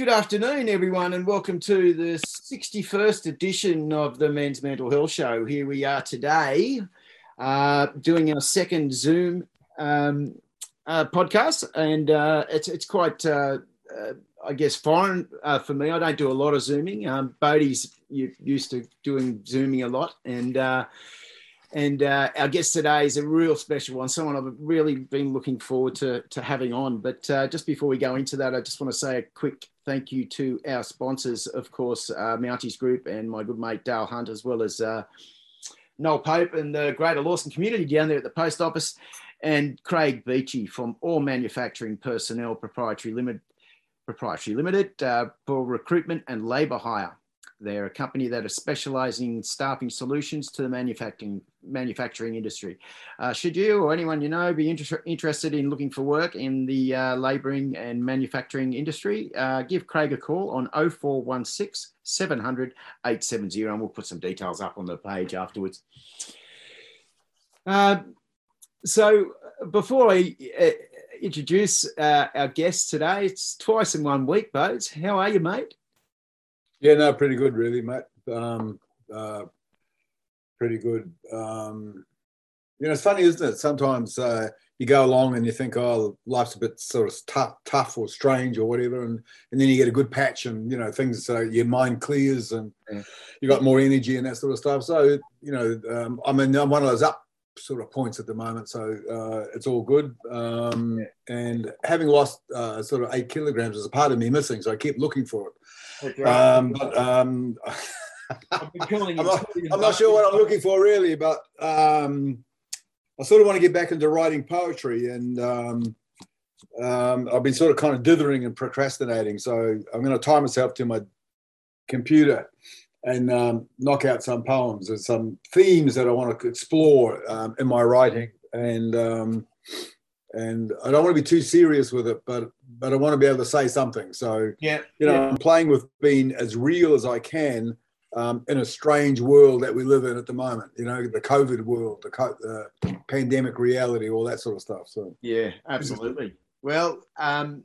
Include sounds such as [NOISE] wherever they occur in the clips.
Good afternoon, everyone, and welcome to the 61st edition of the Men's Mental Health Show. Here we are today uh, doing our second Zoom um, uh, podcast, and uh, it's, it's quite, uh, uh, I guess, foreign uh, for me. I don't do a lot of Zooming. Um, Bodie's used to doing Zooming a lot, and and uh, our guest today is a real special one, someone I've really been looking forward to, to having on. But uh, just before we go into that, I just want to say a quick thank you to our sponsors, of course, uh, Mounties Group and my good mate Dale Hunt, as well as uh, Noel Pope and the Greater Lawson community down there at the post office, and Craig Beachy from All Manufacturing Personnel Proprietary Limited, Proprietary Limited uh, for recruitment and labour hire. They're a company that is specializing in staffing solutions to the manufacturing manufacturing industry. Uh, should you or anyone you know be inter- interested in looking for work in the uh, labouring and manufacturing industry, uh, give Craig a call on 0416 700 870 and we'll put some details up on the page afterwards. Uh, so before I uh, introduce uh, our guest today, it's twice in one week, Bodes. How are you, mate? Yeah, no, pretty good, really, mate. Um, uh, pretty good. Um, you know, it's funny, isn't it? Sometimes uh, you go along and you think, oh, life's a bit sort of tough, tough or strange or whatever, and, and then you get a good patch, and you know, things uh, your mind clears and yeah. you got more energy and that sort of stuff. So, you know, um, I mean, I'm one of those up sort of points at the moment, so uh, it's all good. Um, yeah. And having lost uh, sort of eight kilograms is a part of me missing, so I keep looking for it. Um, but [LAUGHS] um, I'm, not, I'm not sure what I'm looking for really, but um, I sort of want to get back into writing poetry, and um, um, I've been sort of kind of dithering and procrastinating. So I'm going to tie myself to my computer and um, knock out some poems and some themes that I want to explore um, in my writing. And um, and I don't want to be too serious with it, but but I want to be able to say something. So yeah, you know, yeah. I'm playing with being as real as I can um, in a strange world that we live in at the moment. You know, the COVID world, the, co- the pandemic reality, all that sort of stuff. So yeah, absolutely. Well, um,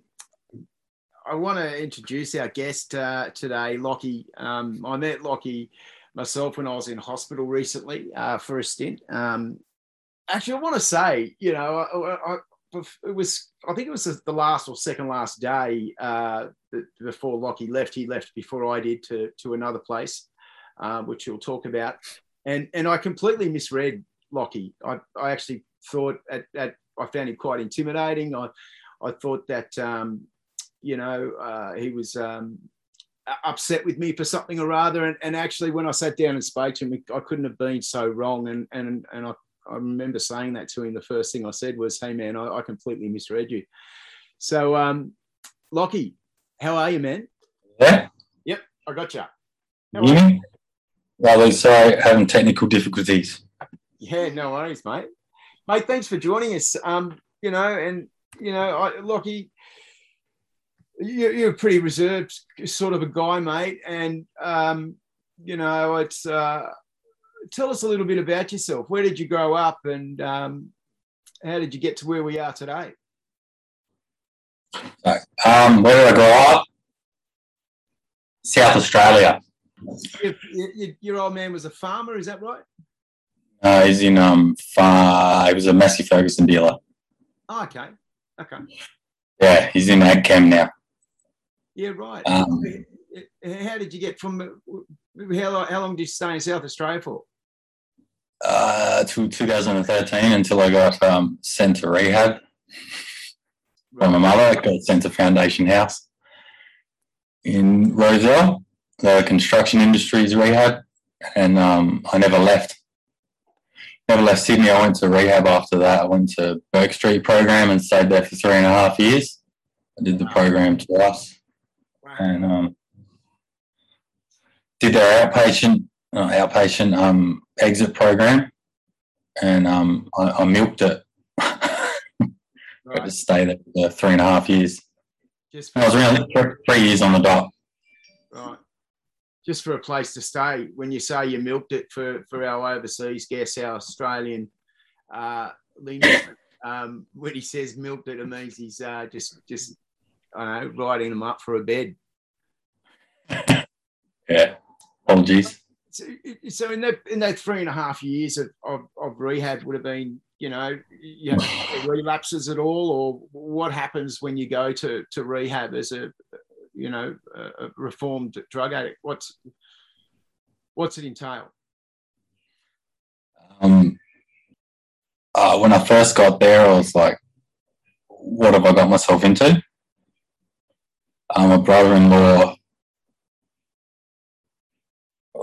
I want to introduce our guest uh, today, Lockie. Um, I met Lockie myself when I was in hospital recently uh, for a stint. Um, actually, I want to say, you know, I, I, it was I think it was the last or second last day uh, before Lockie left. He left before I did to to another place, uh, which we'll talk about. And and I completely misread Lockie. I, I actually thought at, at I found him quite intimidating. I I thought that um, you know uh, he was um, upset with me for something or other. And, and actually, when I sat down and spoke to him, I couldn't have been so wrong. And and and I I remember saying that to him. The first thing I said was, "Hey man, I, I completely misread you." So, um, Lockie, how are you, man? Yeah. Yep, I got you. Yeah. Well, sorry, having technical difficulties. Yeah, no worries, mate. Mate, thanks for joining us. Um, you know, and you know, I, Lockie, you're, you're a pretty reserved sort of a guy, mate, and um, you know, it's uh, tell us a little bit about yourself. Where did you grow up, and um, how did you get to where we are today? Um, where did I grow up? South Australia. Your, old man was a farmer, is that right? Uh, he's in um, far, he was a Massey Ferguson dealer. Oh, okay, okay. Yeah, he's in AgChem now. Yeah, right. Um, how did you get from? How long, how long did you stay in South Australia for? Uh, to 2013 until I got um, sent to rehab from my mother. I got sent to Foundation House in Rozelle, the construction industry's rehab, and um, I never left. Never left Sydney. I went to rehab after that. I went to Burke Street program and stayed there for three and a half years. I did the program twice, and um, did their outpatient uh, outpatient um, exit program, and um, I, I, milked it. [LAUGHS] right. I just stayed there for three and a half years. Just I was around three years on the dot. Right. Just for a place to stay. When you say you milked it for, for our overseas guests, our Australian uh, [COUGHS] um, when he says milked it, it means he's uh, just just I don't know, riding them up for a bed. [COUGHS] yeah. Apologies. So, in that in that three and a half years of, of, of rehab would have been, you know, you have [SIGHS] relapses at all, or what happens when you go to to rehab as a, you know, a reformed drug addict? What's what's it entail? Um, uh, when I first got there, I was like, "What have I got myself into?" Um, my brother-in-law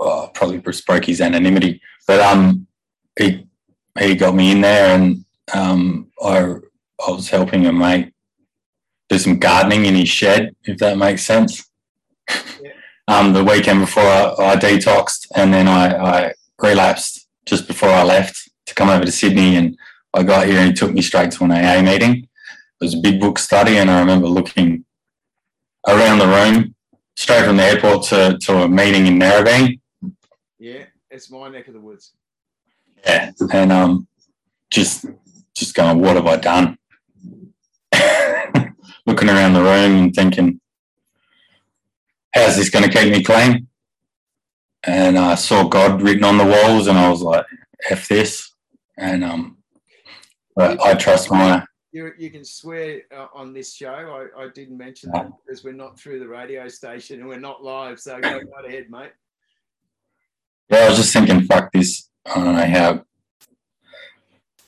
oh, probably broke his anonymity, but um, he he got me in there, and um, I I was helping a mate do some gardening in his shed, if that makes sense. Yeah. [LAUGHS] Um, the weekend before I, I detoxed, and then I, I relapsed just before I left to come over to Sydney, and I got here and he took me straight to an AA meeting. It was a big book study, and I remember looking around the room straight from the airport to, to a meeting in Narrabeen yeah, it's my neck of the woods. Yeah, and um, just just going, what have I done? [LAUGHS] Looking around the room and thinking, how's this going to keep me clean? And I saw God written on the walls, and I was like, "F this," and um, but I trust my. You, you can swear uh, on this show. I, I didn't mention that because we're not through the radio station and we're not live. So go [LAUGHS] right ahead, mate I was just thinking, fuck this. I don't how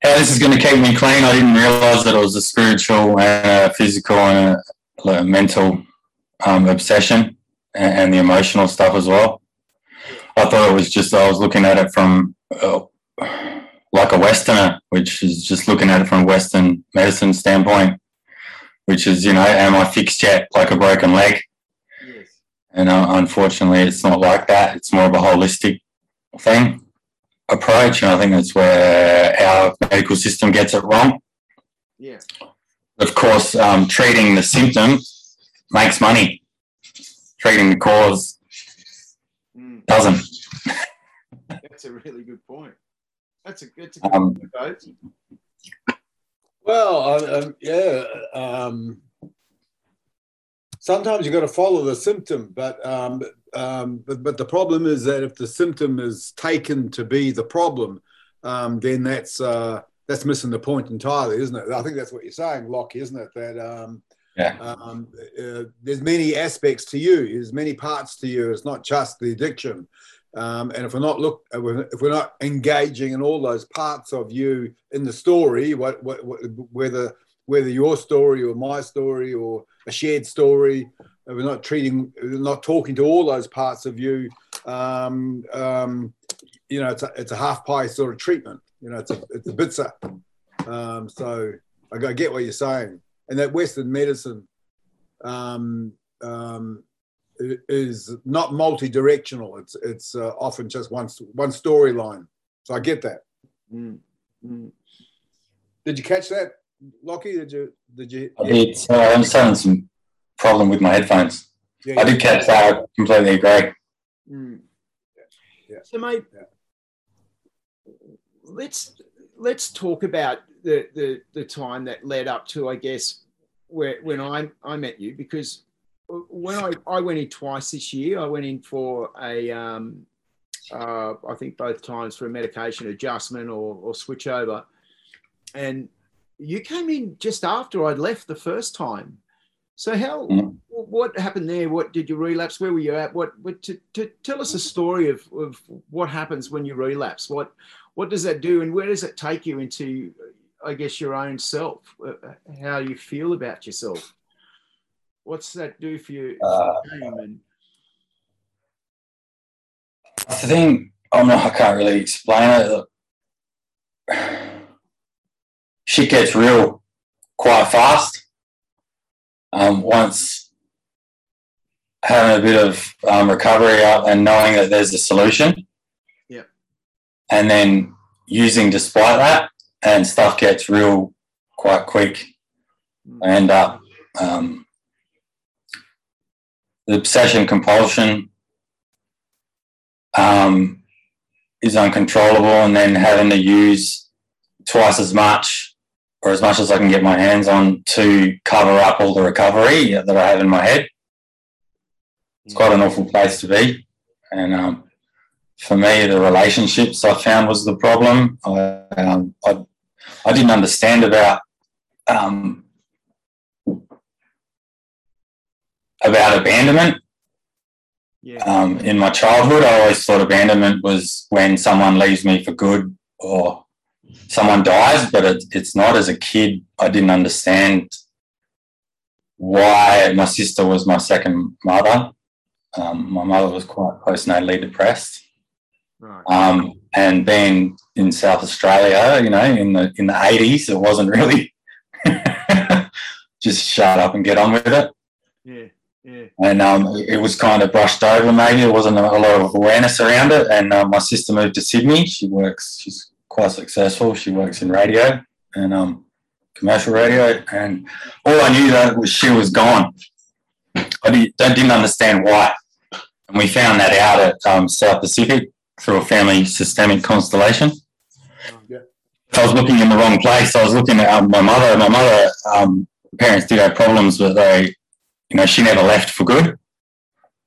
how this is going to keep me clean. I didn't realize that it was a spiritual and a physical and a, a mental um, obsession and, and, the emotional stuff as well. I thought it was just I was looking at it from uh, like a Westerner, which is just looking at it from a Western medicine standpoint, which is you know, am I fixed yet? Like a broken leg. Yes. And uh, unfortunately, it's not like that. It's more of a holistic thing approach, and I think that's where our medical system gets it wrong. Yeah. Of course, um, treating the symptom makes money. Treating the cause mm. doesn't. that's a really good point. That's a good. Um, well, um, yeah. Um, sometimes you've got to follow the symptom, but um, but, but the problem is that if the symptom is taken to be the problem, um, then that's uh, that's missing the point entirely, isn't it? I think that's what you're saying, Locke, isn't it? That um, yeah. um, uh, there's many aspects to you, there's many parts to you. It's not just the addiction. Um, and if we're not look, if we're not engaging in all those parts of you in the story, what, what, what, whether whether your story or my story or a shared story, we're not treating, we're not talking to all those parts of you. Um, um, you know, it's a, it's a half pie sort of treatment. You know, it's a it's a bitzer. Um, so I got get what you're saying, and that Western medicine um, um, is not multi-directional. It's it's uh, often just one one storyline. So I get that. Mm. Mm. Did you catch that, Lockie? Did you did you? I did. So I'm having some problem with my headphones. Yeah, I did catch that. I completely agree. Mm. Yeah. So, mate, let's let's talk about the, the the time that led up to, I guess, where when I I met you because when I, I went in twice this year, I went in for a um, uh, I think both times for a medication adjustment or, or switch over, and you came in just after I'd left the first time. So how mm. what happened there? What did you relapse? Where were you at? What, what to, to tell us a story of, of what happens when you relapse? What what does that do, and where does it take you into? I guess your own self, uh, how you feel about yourself. What's that do for you? Uh, and... I think I'm not. I can't really explain it. [SIGHS] Shit gets real quite fast um, once having a bit of um, recovery up and knowing that there's a solution. Yeah. And then using despite that, and stuff gets real quite quick. I end up um, the obsession compulsion um, is uncontrollable, and then having to use twice as much or as much as I can get my hands on to cover up all the recovery that I have in my head. It's quite an awful place to be. And um, for me, the relationships I found was the problem. I, um, I, I didn't understand about um, about abandonment. Yeah. Um, in my childhood, I always thought abandonment was when someone leaves me for good or someone dies, but it, it's not. As a kid, I didn't understand why my sister was my second mother. Um, my mother was quite postnatally depressed. Right. Um, and being in South Australia, you know, in the in the eighties, it wasn't really [LAUGHS] just shut up and get on with it. yeah. Yeah. And um, it was kind of brushed over. Maybe there wasn't a lot of awareness around it. And um, my sister moved to Sydney. She works. She's quite successful. She works in radio and um, commercial radio. And all I knew that was she was gone. I didn't, didn't understand why. And we found that out at um, South Pacific through a family systemic constellation. Yeah. I was looking in the wrong place. I was looking at um, my mother. My mother, um, parents did have problems, but they, you know, she never left for good.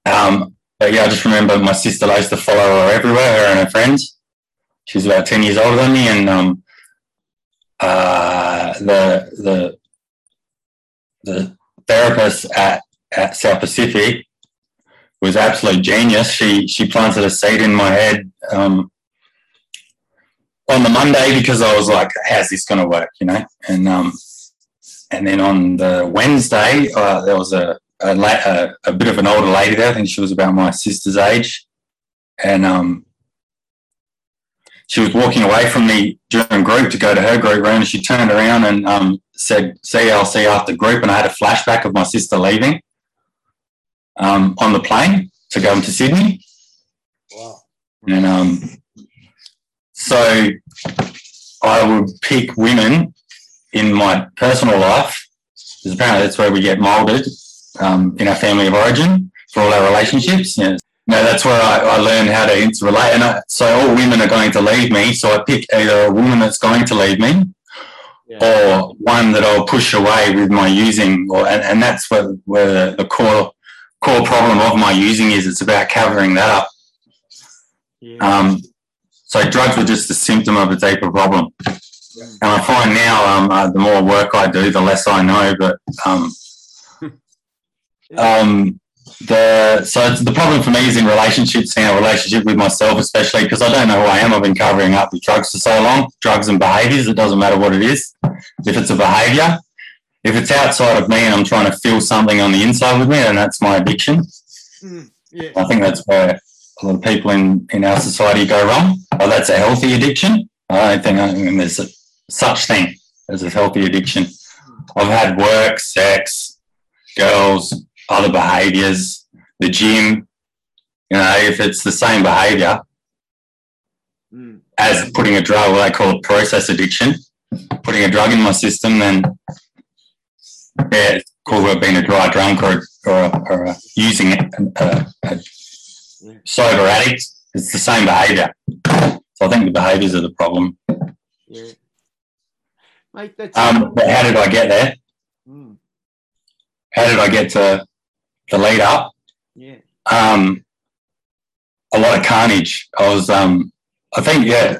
Um, but yeah, I just remember my sister I used to follow her everywhere, her and her friends. She's about ten years older than me, and um, uh, the the the therapist at at South Pacific was absolute genius. She she planted a seed in my head um, on the Monday because I was like, "How's this going to work?" You know, and um, and then on the Wednesday uh, there was a a, la- a a bit of an older lady there. I think she was about my sister's age, and um, she was walking away from me during group to go to her group room. And she turned around and um, said, "See, you, I'll see you after group." And I had a flashback of my sister leaving um, on the plane to go into Sydney. Wow. And um, so I would pick women in my personal life, because apparently that's where we get molded um, in our family of origin for all our relationships. You know, you know, that's where I, I learned how to interrelate. And I, so all women are going to leave me. So I pick either a woman that's going to leave me Yeah. or one that I'll push away with my using. Or, and, and that's where, where the core core problem of my using is. It's about covering that up. yeah. Um, so drugs were just a symptom of a deeper problem. And I find now, um, uh, the more work I do, the less I know. But um, [LAUGHS] um, the so it's, the problem for me is in relationships now, relationship with myself, especially because I don't know who I am. I've been covering up with drugs for so long, drugs and behaviours. It doesn't matter what it is. If it's a behaviour, if it's outside of me and I'm trying to feel something on the inside with me, then that's my addiction. Mm, yeah. I think that's where a lot of people in, in our society go wrong. Oh, that's a healthy addiction. I don't think, I think there's a, such thing as a healthy addiction. I've had work, sex, girls, other behaviours, the gym. You know, if it's the same behaviour Mm, as putting a drug, what they call it process addiction, putting a drug in my system, then yeah, it's called being a dry drunk or, or, or a using it, a, a sober addict. It's the same behaviour. So I think the behaviours are the problem. yeah. Mate, Um, but how did I get there? Mm, How did I get to the lead up? yeah. Um, a lot of carnage. I was, um, I think, yeah,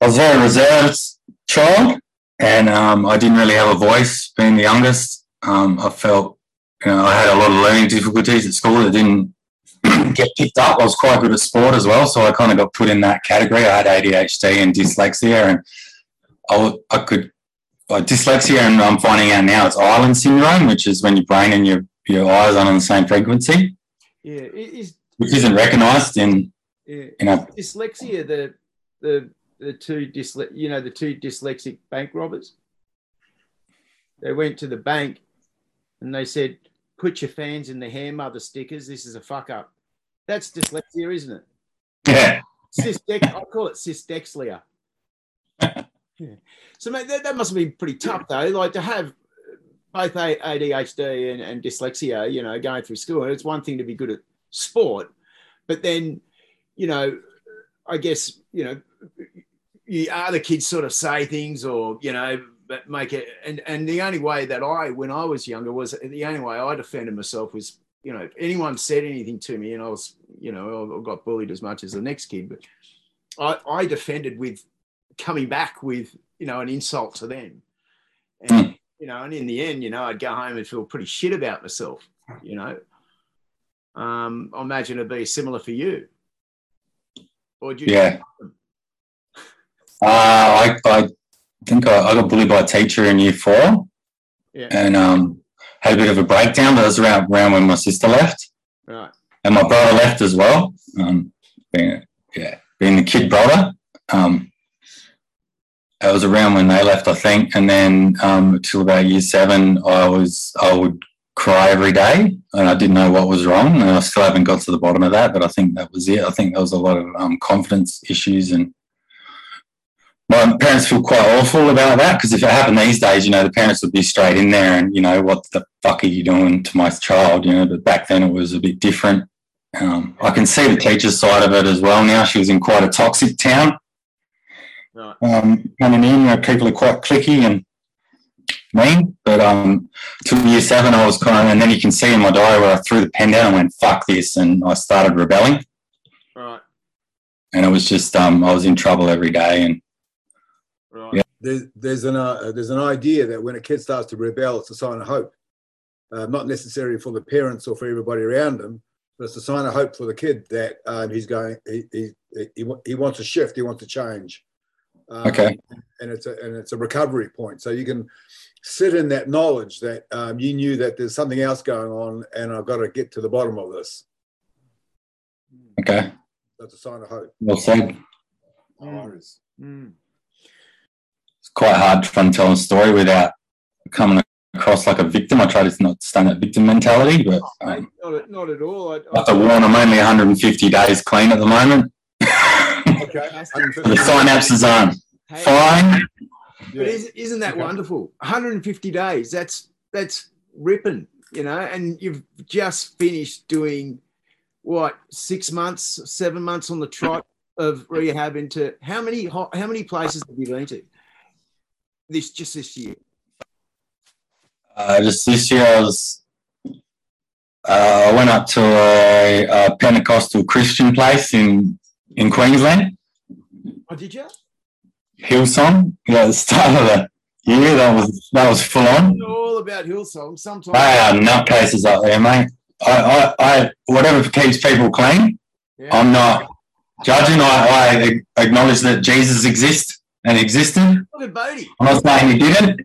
I was a very reserved child, and um, I didn't really have a voice. Being the youngest, um, I felt, you know, I had a lot of learning difficulties at school that didn't [CLEARS THROAT] get picked up. I was quite good at sport as well, so I kind of got put in that category. I had ADHD and dyslexia, and I, w- I could uh, dyslexia, and I'm finding out now it's Irlen syndrome, which is when your brain and your your eyes aren't on the same frequency, Yeah. It is which isn't recognised in yeah. you know dyslexia the the the two dysle- you know the two dyslexic bank robbers? They went to the bank and they said put your fans in the hair mother stickers. This is a fuck up. That's dyslexia isn't it? Yeah. Cysdex- i call it cysdexlia yeah. so mate, that, that must have been pretty tough though like to have both adhd and, and dyslexia you know going through school it's one thing to be good at sport but then you know i guess you know you other kids sort of say things or you know but make it and and the only way that i when i was younger was the only way i defended myself was you know, if anyone said anything to me, and I was, you know, I got bullied as much as the next kid, but I, I defended with coming back with, you know, an insult to them. And, Mm. you know, and in the end, you know, I'd go home and feel pretty shit about myself, you know. Um, I imagine it'd be similar for you. Or do you Yeah. Uh, I, I think I, I got bullied by a teacher in year four Yeah. and um, had a bit of a breakdown. But it was around, around when my sister left Right. and my brother left as well. Um, being, yeah, being the kid brother. Um, it was around when they left, I think. And then um, till about year seven, I was I would cry every day, and I didn't know what was wrong. And I still haven't got to the bottom of that, but I think that was it. I think there was a lot of um, confidence issues and my parents feel quite awful about that because if it happened these days, you know, the parents would be straight in there and, you know, what the fuck are you doing to my child? You know, but back then it was a bit different. Um, I can see the teacher's side of it as well now. She was in quite a toxic town. Right. Um, coming in, you know, people are quite clicky and mean. But um, till year seven, I was kind of, and then you can see in my diary where I threw the pen down and went, fuck this. And I started rebelling. Right. And it was just, um, I was in trouble every day. And Right. Yeah. There's there's an uh, there's an idea that when a kid starts to rebel, it's a sign of hope. Uh, not necessarily for the parents or for everybody around them, but it's a sign of hope for the kid that um, he's going. He, he he he wants a shift. He wants to change. Um, Okay. And it's a and it's a recovery point. So you can sit in that knowledge that um, you knew that there's something else going on, and I've got to get to the bottom of this. okay, That's a sign of hope. well said. Mm. Mm. It's quite hard trying to tell a story without coming across like a victim. I try to not stand that victim mentality, but um, not, at, not at all. I, I have to warn I'm only 150 days clean at the moment. [LAUGHS] Okay. the synapses aren't Hey, fine. But is, isn't that Okay. wonderful? 150 days. That's that's ripping, you know. And you've just finished doing what six months, seven months on the trot of rehab into how many how many places have you been to? This just this year. Uh, just this year, I was. Uh, I went up to a, a Pentecostal Christian place in in Queensland, Oh, did you? Hillsong. Yeah, at the start of the year, that was that was full on. All about Hillsong. Sometimes. They are nutcases up there, mate. I, I, I, whatever keeps people clean, Yeah. I'm not judging. I, I acknowledge that Jesus exists and existed. Look at Bodie. I'm not saying he didn't,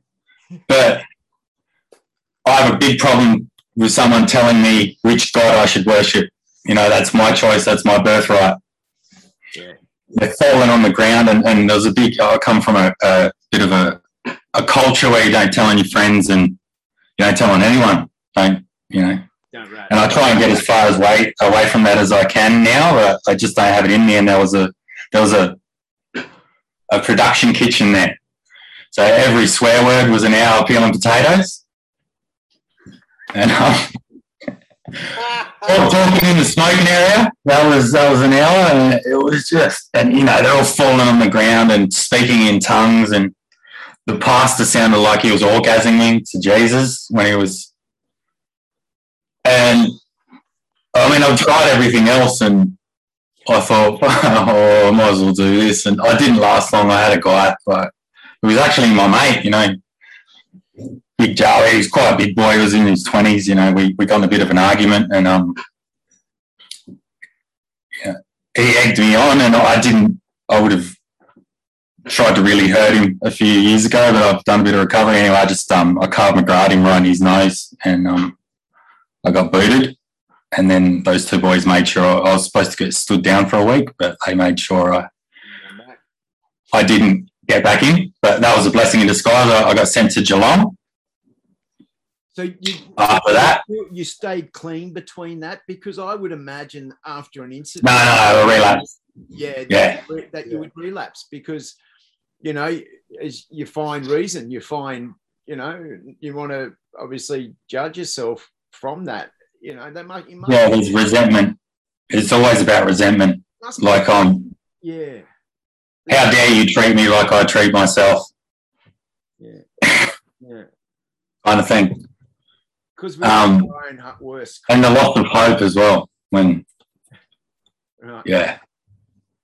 but I have a big problem with someone telling me which God I should worship. You know, that's my choice. That's my birthright. Yeah. They're falling on the ground, and, and there's a big. I come from a, a bit of a a culture where you don't tell on your friends and you don't tell on anyone. Don't you know? Don't and I try and get as far as way away from that as I can now. But I just don't have it in me. And there was a there was a a production kitchen there, so every swear word was an hour peeling potatoes, and um, [LAUGHS] talk- talking in the smoking area that was that was an hour, and it was just and you know they're all falling on the ground and speaking in tongues and. The pastor sounded like he was orgasming to Jesus when he was and I mean, I've tried everything else, and I thought, [LAUGHS] oh, I might as well do this. And I didn't last long. I had a guy, but it was actually my mate, you know, Big Joey. He's quite a big boy. He was in his twenties. You know, we we got in a bit of an argument, and um, yeah, he egged me on, and I didn't. I would have tried to really hurt him a few years ago, but I've done a bit of recovery anyway. I just um, I carved McGrath right in his nose, and um, I got booted. And then those two boys made sure I was supposed to get stood down for a week, but they made sure I, I didn't get back in. But that was a blessing in disguise. I, I got sent to Geelong So you after that. you you stayed clean between that because I would imagine after an incident. No, no, a relapse. Yeah, that, Yeah. you re- that you Yeah. would relapse because you know as you find reason, you find you know you want to obviously judge yourself from that. You know that might you must, Yeah, there's resentment. It's always about resentment. must be- Like, um, yeah, how dare you treat me like I treat myself, yeah, [LAUGHS] yeah. kind of thing. Because we Um, our own worst. and the loss of hope as well. When Right. yeah,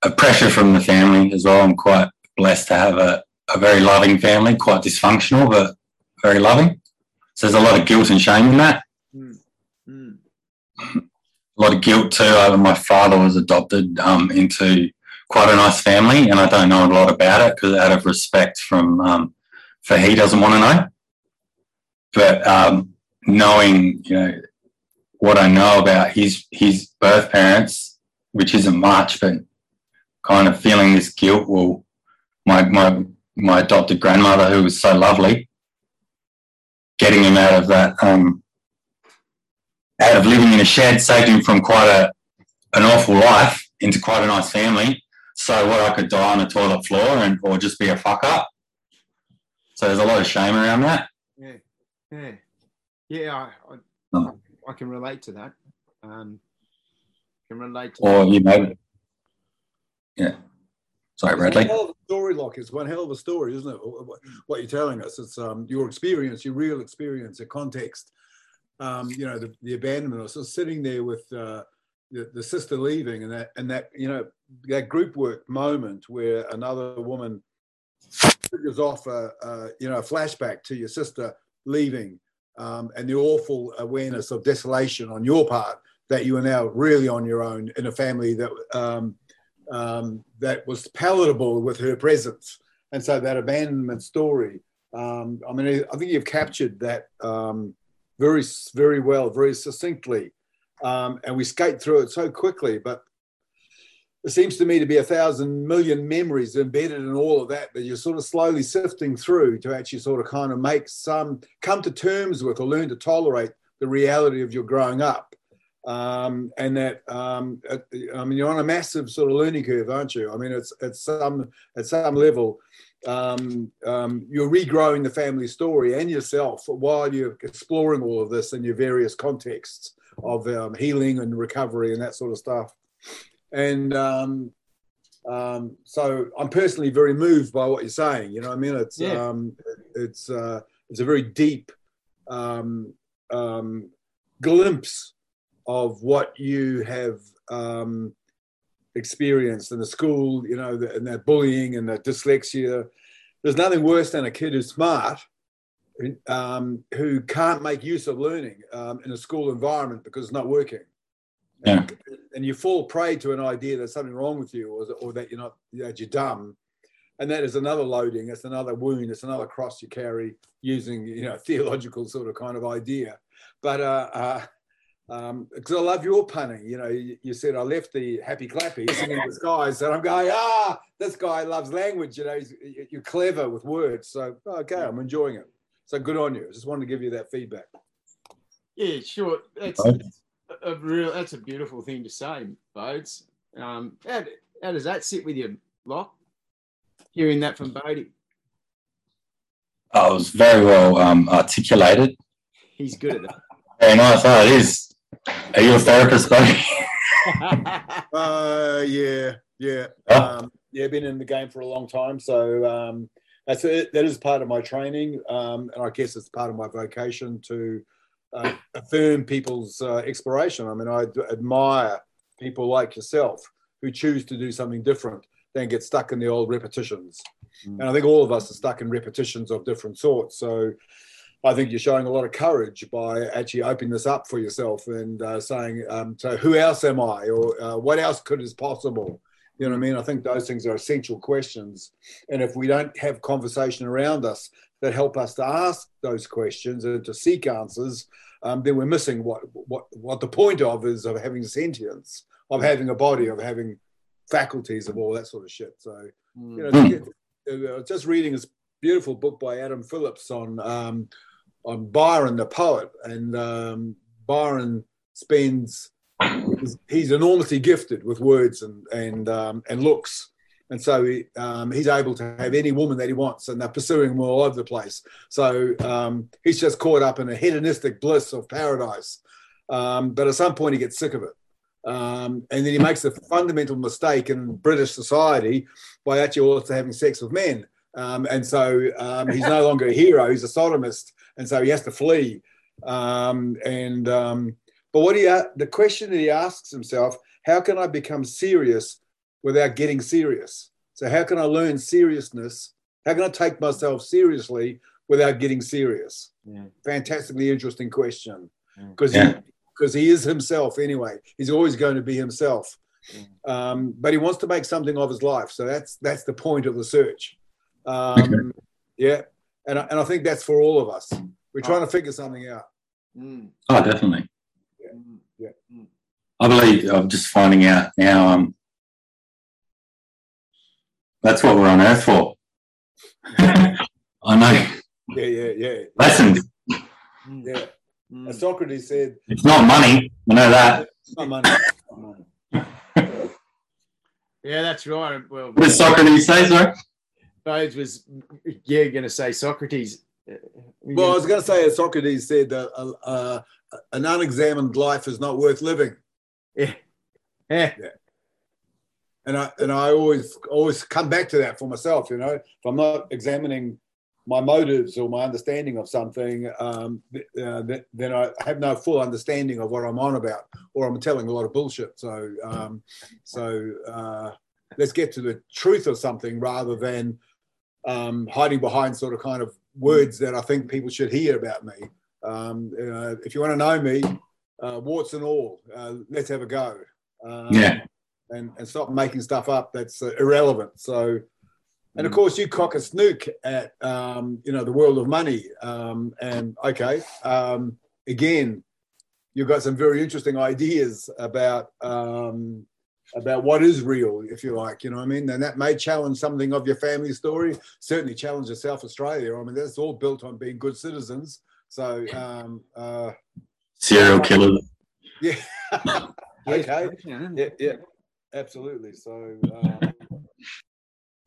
a pressure from the family as well. I'm quite blessed to have a, a very loving family, quite dysfunctional but very loving. So there's a lot of guilt and shame in that. Mm. Mm. A lot of guilt too. Over my father was adopted um, into quite a nice family, and I don't know a lot about it because out of respect from um, for he doesn't want to know. But um, knowing you know what I know about his his birth parents, which isn't much, but kind of feeling this guilt. Well, my my my adopted grandmother, who was so lovely, getting him out of that um, out of living in a shed, saved him from quite a an awful life into quite a nice family. So what I could die on a toilet floor and or just be a fuck up. So there's a lot of shame around that. Yeah. Yeah. Yeah. I, I, Oh. I can relate to that. Um, can relate to Or that. you know Yeah. Sorry, It's Bradley. hell of a story, Locke. It's one hell of a story, isn't it? What- What you're telling us. It's um, your experience, your real experience, your context. Um, you know, the, the abandonment. So sitting there with uh, the, the sister leaving, and that and that you know that group work moment where another woman triggers off a, a you know a flashback to your sister leaving, um, and the awful awareness of desolation on your part that you are now really on your own in a family that um, um, that was palatable with her presence. And so that abandonment story, um, I mean, I think you've captured that um, very, very well, very succinctly. Um, and we skate through it so quickly, but it seems to me to be a thousand million memories embedded in all of that that you're sort of slowly sifting through to actually sort of kind of make some come to terms with or learn to tolerate the reality of your growing up um, and that um, I mean you're on a massive sort of learning curve, aren't you? I mean it's at some at some level um, um, you're regrowing the family story and yourself while you're exploring all of this in your various contexts of um, healing and recovery and that sort of stuff. And um, um, so I'm personally very moved by what you're saying. You know, what I mean, it's Yeah. um, it's uh, it's a very deep um, um, glimpse of what you have um, experienced in the school, you know, the, and that bullying and that dyslexia. There's nothing worse than a kid who's smart, um, who can't make use of learning um, in a school environment because it's not working. And, and you fall prey to an idea that something wrong with you, or, or that you're not, that you're dumb, and that is another loading. It's another wound. It's another cross you carry using, you know, [LAUGHS] theological sort of kind of idea. But uh, uh, um, because I love your punning. You know, you, you said I left the happy clappy singing in disguise, and I'm going, ah, this guy loves language. You know, he's, you're clever with words. So okay, I'm enjoying it. So good on you. I just wanted to give you that feedback. Yeah, sure. That's Right. A, a real. That's a beautiful thing to say, Bodes. Um, how, how does that sit with you, Locke? Hearing that from Bodie, I was very well um, articulated. he's good at that. Very nice. Oh, it is. Are you a therapist, buddy? [LAUGHS] Uh, yeah, yeah, Yeah. um, yeah. Been in the game for a long time, so um, that's it. That is part of my training, um, and I guess it's part of my vocation to uh, affirm people's uh, exploration. I mean, I admire people like yourself who choose to do something different than get stuck in the old repetitions. Mm. And I think all of us are stuck in repetitions of different sorts. So I think you're showing a lot of courage by actually opening this up for yourself and uh, saying, um, so who else am I? Or uh, what else could is possible? You know what I mean? I think those things are essential questions. And if we don't have conversation around us that help us to ask those questions and to seek answers, um, then we're missing what, what, what the point of is of having sentience, of having a body, of having faculties, of all that sort of shit. So, you know, get- uh, just reading this beautiful book by Adam Phillips on um, on Byron the poet, and um, Byron spends he's, he's enormously gifted with words and and um, and looks, and so he, um, he's able to have any woman that he wants, and they're pursuing him all over the place. So um, he's just caught up in a hedonistic bliss of paradise, um, but at some point he gets sick of it. Um, and then he makes a fundamental mistake in British society by actually also having sex with men. Um, and so um, he's no longer a hero, he's a sodomist. And so he has to flee. And but what he the question that he asks himself: How can I become serious without getting serious? So how can I learn seriousness? How can I take myself seriously without getting serious? Yeah. Fantastically interesting question because Yeah. he because he is himself anyway. He's always going to be himself, um, but he wants to make something of his life. So that's that's the point of the search. Um, Yeah, and I, and I think that's for all of us. We're trying to figure something out. Mm. Oh, definitely. Mm. Yeah. Mm. I believe I'm just finding out now. Um, that's what we're on Earth for. [LAUGHS] I know Yeah, yeah, yeah, lessons. Yeah. Mm. As Socrates said, It's not money. I know that. "It's not money." it's not money." Yeah, that's right. Well, What did Socrates say, sorry? Bodes was, yeah, going to say Socrates. Uh, Well, I was going to say, as Socrates said, that uh, uh, an unexamined life is not worth living. yeah. Yeah. And I and I always always come back to that for myself. You know, if I'm not examining my motives or my understanding of something, um, uh, th- then I have no full understanding of what I'm on about, or I'm telling a lot of bullshit. So, um, so uh, let's get to the truth of something rather than um, hiding behind sort of kind of words that I think people should hear about me. Um, uh, if you want to know me, uh, warts and all, uh, let's have a go. Um, Yeah. And, and stop making stuff up that's uh, irrelevant. So, and of Mm. course, you cock a snook at um, you know the world of money. Um, and okay, um, again, you've got some very interesting ideas about um, about what is real, if you like. You know what I mean? And that may challenge something of your family story. Certainly challenge the South Australia. I mean, that's all built on being good citizens. So, um, uh, Serial killer. yeah. [LAUGHS] okay. Yeah. Yeah, yeah, absolutely. So, um,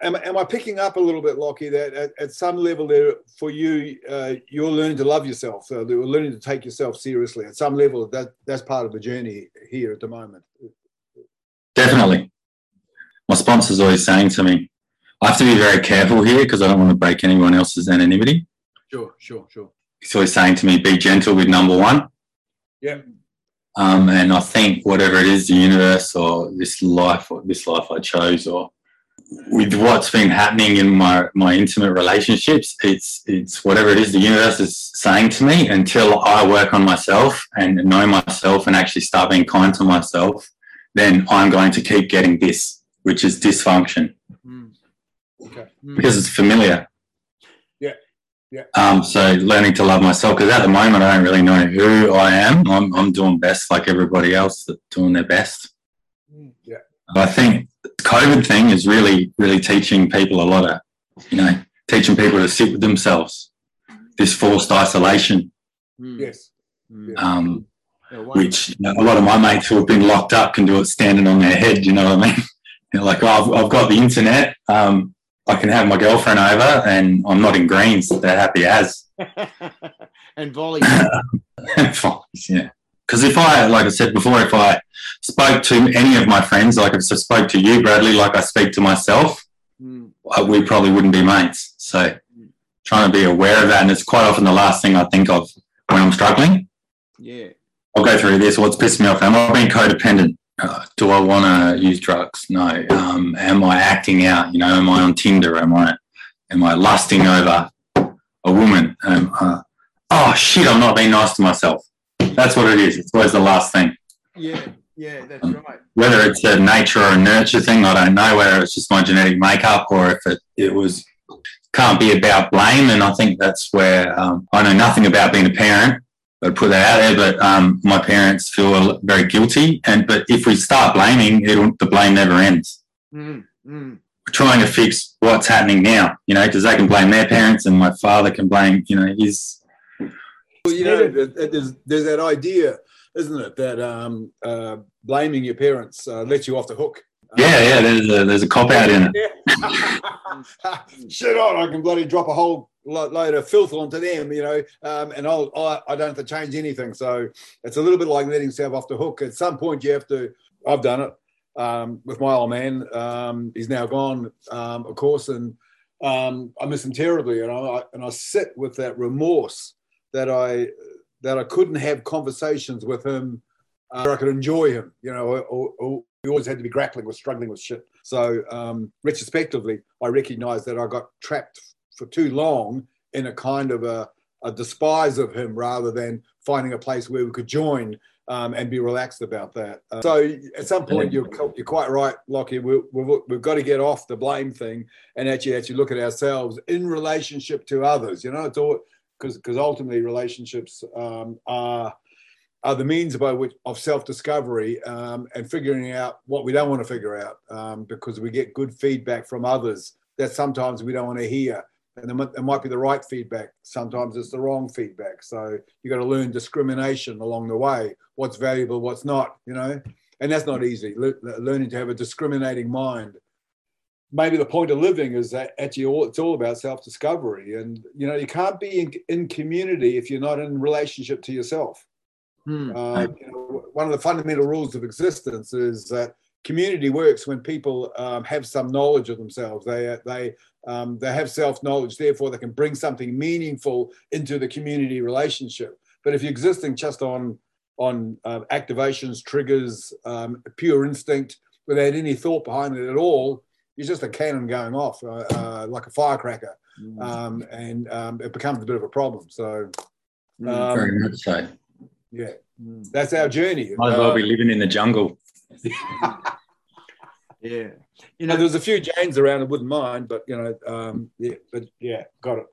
am, am I picking up a little bit, Lockie, that at, at some level there for you, uh, you're learning to love yourself. So you're learning to take yourself seriously. At some level, that that's part of the journey here at the moment. Definitely. My sponsor's always saying to me, I have to be very careful here because I don't want to break anyone else's anonymity. Sure, sure, sure. He's always saying to me, be gentle with number one. Yeah. Um, and I think whatever it is, the universe or this life or this life I chose or with what's been happening in my, my intimate relationships, it's it's whatever it is the universe is saying to me until I work on myself and know myself and actually start being kind to myself, then I'm going to keep getting this, which is dysfunction Mm. Okay. Mm. because it's familiar. Yeah, yeah. Um, so learning to love myself because at the moment I don't really know who I am. I'm, I'm doing best like everybody else that's doing their best. Mm. Yeah. I think the COVID thing is really, really teaching people a lot of, you know, teaching people to sit with themselves. This forced isolation, Mm. Yes. Mm. um, Yeah, which you know, a lot of my mates who have been locked up can do it standing on their head. You know what I mean? [LAUGHS] They're like, oh, I've, I've got the internet. Um, I can have my girlfriend over, and I'm not in greens. They're happy as. [LAUGHS] and volley. [LAUGHS] yeah. Because if I, like I said before, if I spoke to any of my friends, like I spoke to you, Bradley, like I speak to myself, Mm. we probably wouldn't be mates. So trying to be aware of that. And it's quite often the last thing I think of when I'm struggling. Yeah. I'll go through this. What's pissed me off? Am I being codependent? Uh, do I want to use drugs? No. Um, am I acting out? You know, am I on Tinder? Am I, am I lusting over a woman? Um, uh, oh shit! I'm not being nice to myself. That's what it is. It's always the last thing. Yeah. Yeah. That's Um, right. Whether it's a nature or a nurture thing, I don't know. Whether it's just my genetic makeup or if it, it was can't be about blame. And I think that's where um, I know nothing about being a parent. But put that out there. But um, my parents feel very guilty. And but if we start blaming, it'll, the blame never ends. Mm. Mm. We're trying to fix what's happening now. You know, because they can blame their parents, and my father can blame you know his. Well, you know, th- th- there's, there's that idea, isn't it, that um, uh, blaming your parents uh, lets you off the hook. Yeah, yeah. There's a there's a cop out in it. [LAUGHS] Shit on, I can bloody drop a whole lo- load of filth onto them, you know, um, and I'll, I, I don't have to change anything. So it's a little bit like letting yourself off the hook. At some point, you have to. I've done it um, with my old man. Um, he's now gone, um, of course, and um, I miss him terribly, and I and I sit with that remorse that I that I couldn't have conversations with him uh, where I could enjoy him, you know, or, or, or we always had to be grappling with struggling with shit. So um, retrospectively, I recognise that I got trapped for too long in a kind of a, a despise of him rather than finding a place where we could join um, and be relaxed about that. Uh, so at some point, you're, you're quite right, Lockie. We, we've, we've got to get off the blame thing and actually actually look at ourselves in relationship to others. You know, it's all because because ultimately relationships um, are are the means by which of self discovery um, and figuring out what we don't want to figure out um, because we get good feedback from others that sometimes we don't want to hear and might, might be the right feedback. Sometimes it's the wrong feedback. So you got to learn discrimination along the way. What's valuable, what's not, you know, and that's not easy. Le- learning to have a discriminating mind. Maybe the point of living is that actually all, it's all about self-discovery, and you know you can't be in, in community if you're not in relationship to yourself. Uh, you know, one of the fundamental rules of existence is that community works when people um, have some knowledge of themselves. They they um, they have self knowledge, therefore they can bring something meaningful into the community relationship. But if you're existing just on on uh, activations, triggers, um, pure instinct, without any thought behind it at all, you're just a cannon going off uh, uh, like a firecracker, mm. um, and um, it becomes a bit of a problem. So, mm, um, very much so. Yeah, mm. that's our journey. Might as well be uh, living in the jungle. [LAUGHS] yeah, you know, there's a few Janes around. I wouldn't mind, but you know, um, yeah, but yeah, got it.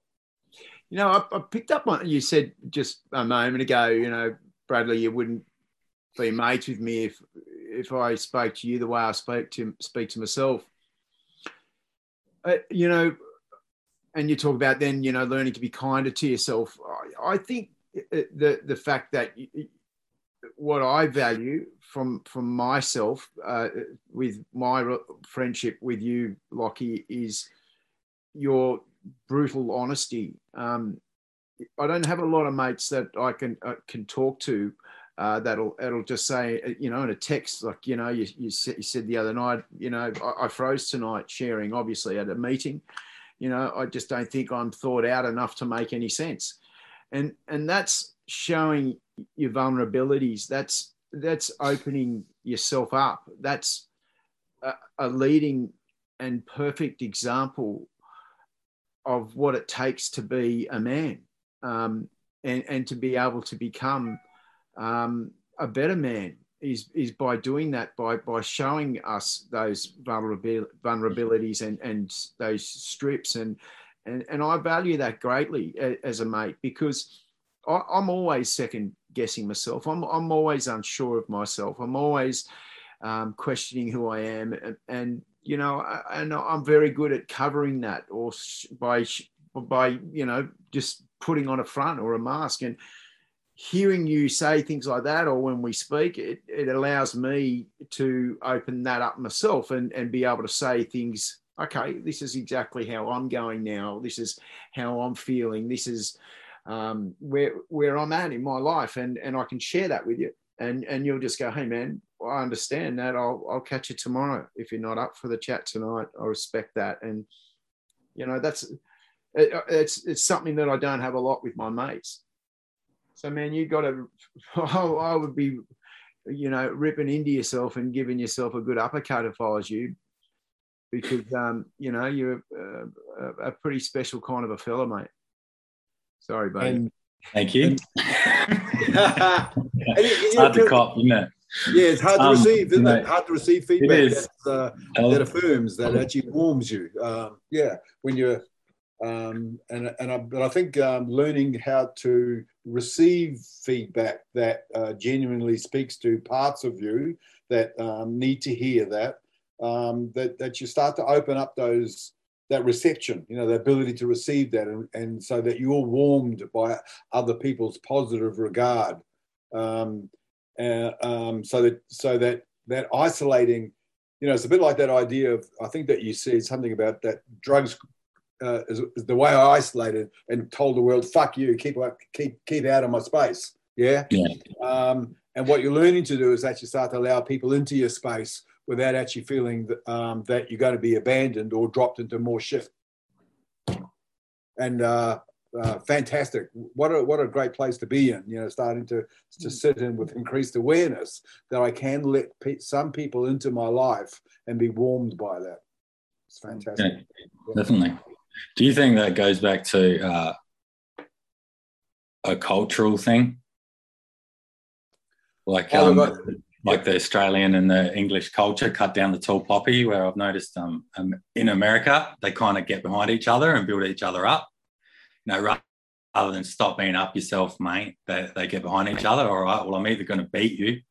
You know, I, I picked up on you said just a moment ago. You know, Bradley, you wouldn't be mates with me if if I spoke to you the way I spoke to speak to myself. Uh, you know, and you talk about then you know learning to be kinder to yourself. I, I think the the fact that what I value from from myself uh, with my friendship with you, Lockie, is your brutal honesty. Um, I don't have a lot of mates that I can uh, can talk to. Uh, that'll that'll just say uh, you know in a text like you know you, you, said, you said the other night you know I, I froze tonight sharing obviously at a meeting you know I just don't think I'm thought out enough to make any sense and and that's showing your vulnerabilities that's that's opening yourself up. That's a, a leading and perfect example of what it takes to be a man um, and, and to be able to become um, a better man is, is by doing that, by, by showing us those vulnerabil- vulnerabilities and, and those strips. And, and, and I value that greatly as a mate because I, am always second guessing myself. I'm, I'm always unsure of myself. I'm always um, questioning who I am. And, and you know, I, and I'm very good at covering that or by, by, you know, just putting on a front or a mask. And hearing you say things like that or when we speak, it, it allows me to open that up myself and, and be able to say things okay, this is exactly how I'm going now. This is how I'm feeling. This is, um, where where I'm at in my life, and and I can share that with you, and and you'll just go, hey man, I understand that. I'll I'll catch you tomorrow if you're not up for the chat tonight. I respect that, and you know that's it, it's it's something that I don't have a lot with my mates. So man, you got to. [LAUGHS] I would be, you know, ripping into yourself and giving yourself a good uppercut if I was you, because um, you know you're a, a pretty special kind of a fella, mate. Sorry, buddy. And, Thank you. [LAUGHS] it's hard to cop, isn't it? Yeah, it's hard to um, receive, isn't it? Hard to receive feedback that, uh, that affirms, that actually warms you. Um, yeah, when you're, um, and and I, but I think um, learning how to receive feedback that uh, genuinely speaks to parts of you that um, need to hear that, um, that that you start to open up those that reception, you know, the ability to receive that, and, and so that you're warmed by other people's positive regard. Um, uh, um, so that so that that isolating, you know, it's a bit like that idea of I think that you said something about that drugs uh, is, is, the way I isolated and told the world, "Fuck you, keep keep keep out of my space." Yeah. yeah. Um, and what you're learning to do is actually start to allow people into your space without actually feeling that, um, that you're going to be abandoned or dropped into more shit. And uh, uh, fantastic. What a what a great place to be in. You know, starting to to sit in with increased awareness that I can let pe- some people into my life and be warmed by that. It's fantastic. Yeah, definitely. Do you think that goes back to uh, a cultural thing? Like, Oh, um, look, like the Australian and the English culture cut down the tall poppy, where I've noticed um, um in America they kind of get behind each other and build each other up. You know, rather than stop being up yourself, mate, they, they get behind each other. All right, well, I'm either going to beat you,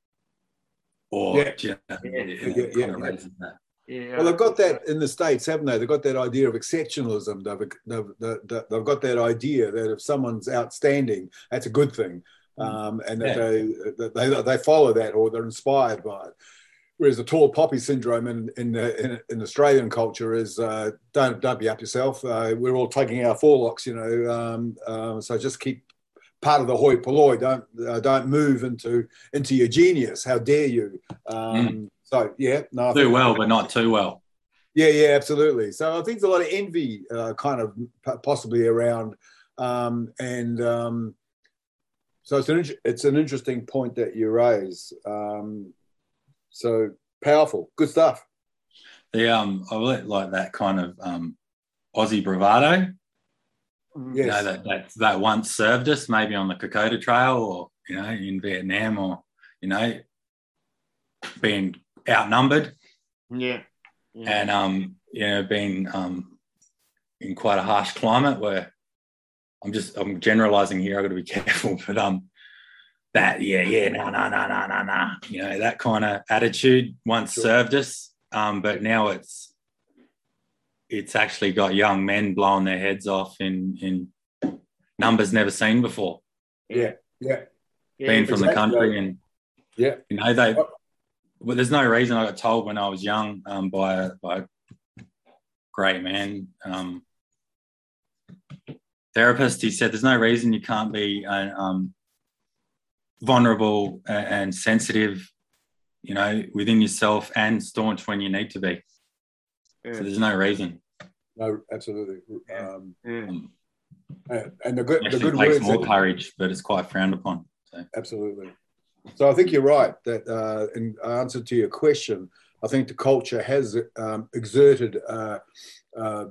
or Yeah. you know, Yeah. it- Yeah, yeah, yeah. Yeah. Well, they've got that in the states, haven't they? They've got that idea of exceptionalism. They've, they've, they've, they've got that idea that if someone's outstanding, that's a good thing, um, and that Yeah. they that they they follow that or they're inspired by it. Whereas the tall poppy syndrome in in the, in, in Australian culture is uh, don't don't be up yourself. Uh, we're all taking our forelocks, you know. Um, um, so just keep part of the hoi polloi. Don't uh, don't move into into your genius. How dare you? Um, So yeah, no, Do well, but not too well. yeah, yeah, absolutely. So I think there's a lot of envy, uh, kind of possibly around, um, and um, so it's an int- it's an interesting point that you raise. Um, so powerful, good stuff. The um, I like like that kind of um, Aussie bravado. Mm. You Yes. know that that that once served us, maybe on the Kokoda Trail, or you know in Vietnam, or you know being outnumbered Yeah. yeah. and um, you know being um, in quite a harsh climate where I'm just I'm generalizing here. I've got to be [LAUGHS] careful, but um, that yeah yeah no no no no no no you know that kind of attitude once Sure. served us, um, but now it's it's actually got young men blowing their heads off in in numbers never seen before, Yeah, yeah, yeah. being from the country and yeah. you know they well, there's no reason I got told when I was young um, by a by a great man um, therapist. He said there's no reason you can't be uh, um, vulnerable and sensitive, you know, within yourself and staunch when you need to be. Yeah. So there's no reason. No, absolutely. Um, Yeah. Um, and and the good it the actually good takes words. more that- courage, but it's quite frowned upon. So Absolutely. So I think you're right that uh, in answer to your question, I think the culture has um, exerted uh, uh,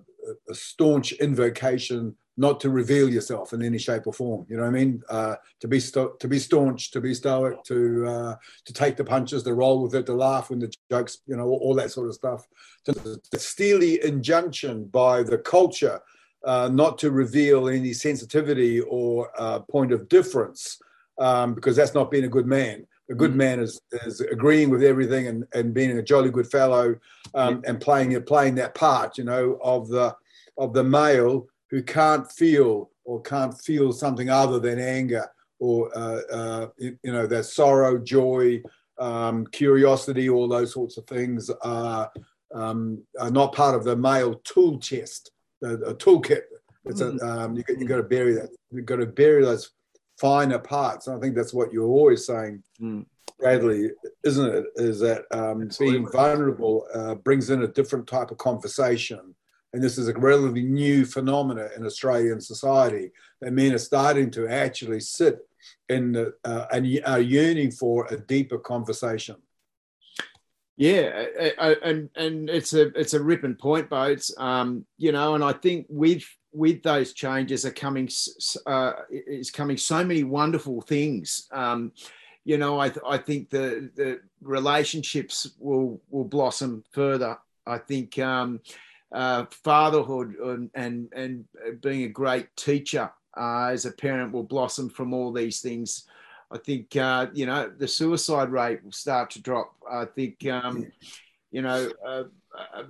a staunch invocation not to reveal yourself in any shape or form. You know what I mean? Uh, to be sto- to be staunch, to be stoic, to uh, to take the punches, to roll with it, to laugh when the jokes, you know, all, all that sort of stuff. The steely injunction by the culture uh, not to reveal any sensitivity or uh, point of difference um, because that's not being a good man. A good Mm. man is, is agreeing with everything and, and being a jolly good fellow um, and playing playing that part, you know, of the of the male who can't feel or can't feel something other than anger or uh, uh, you, you know that sorrow, joy, um, curiosity, all those sorts of things are, um, are not part of the male tool chest, a, a toolkit. It's a, um, you, got- you got to bury that. You've got to bury those finer parts. And I think that's what you're always saying, Mm. Bradley, isn't it? Is that um, being vulnerable uh, brings in a different type of conversation. And this is a relatively new phenomena in Australian society that men are starting to actually sit in the, uh, and are yearning for a deeper conversation. Yeah, I- I- and and it's a it's a ripping point, Bodes. Um, you know, and I think with with those changes are coming uh, is coming so many wonderful things. Um, you know, I I think the the relationships will will blossom further. I think um, uh, fatherhood and, and and being a great teacher uh, as a parent will blossom from all these things. I think uh, you know the suicide rate will start to drop. I think um, you know uh, uh,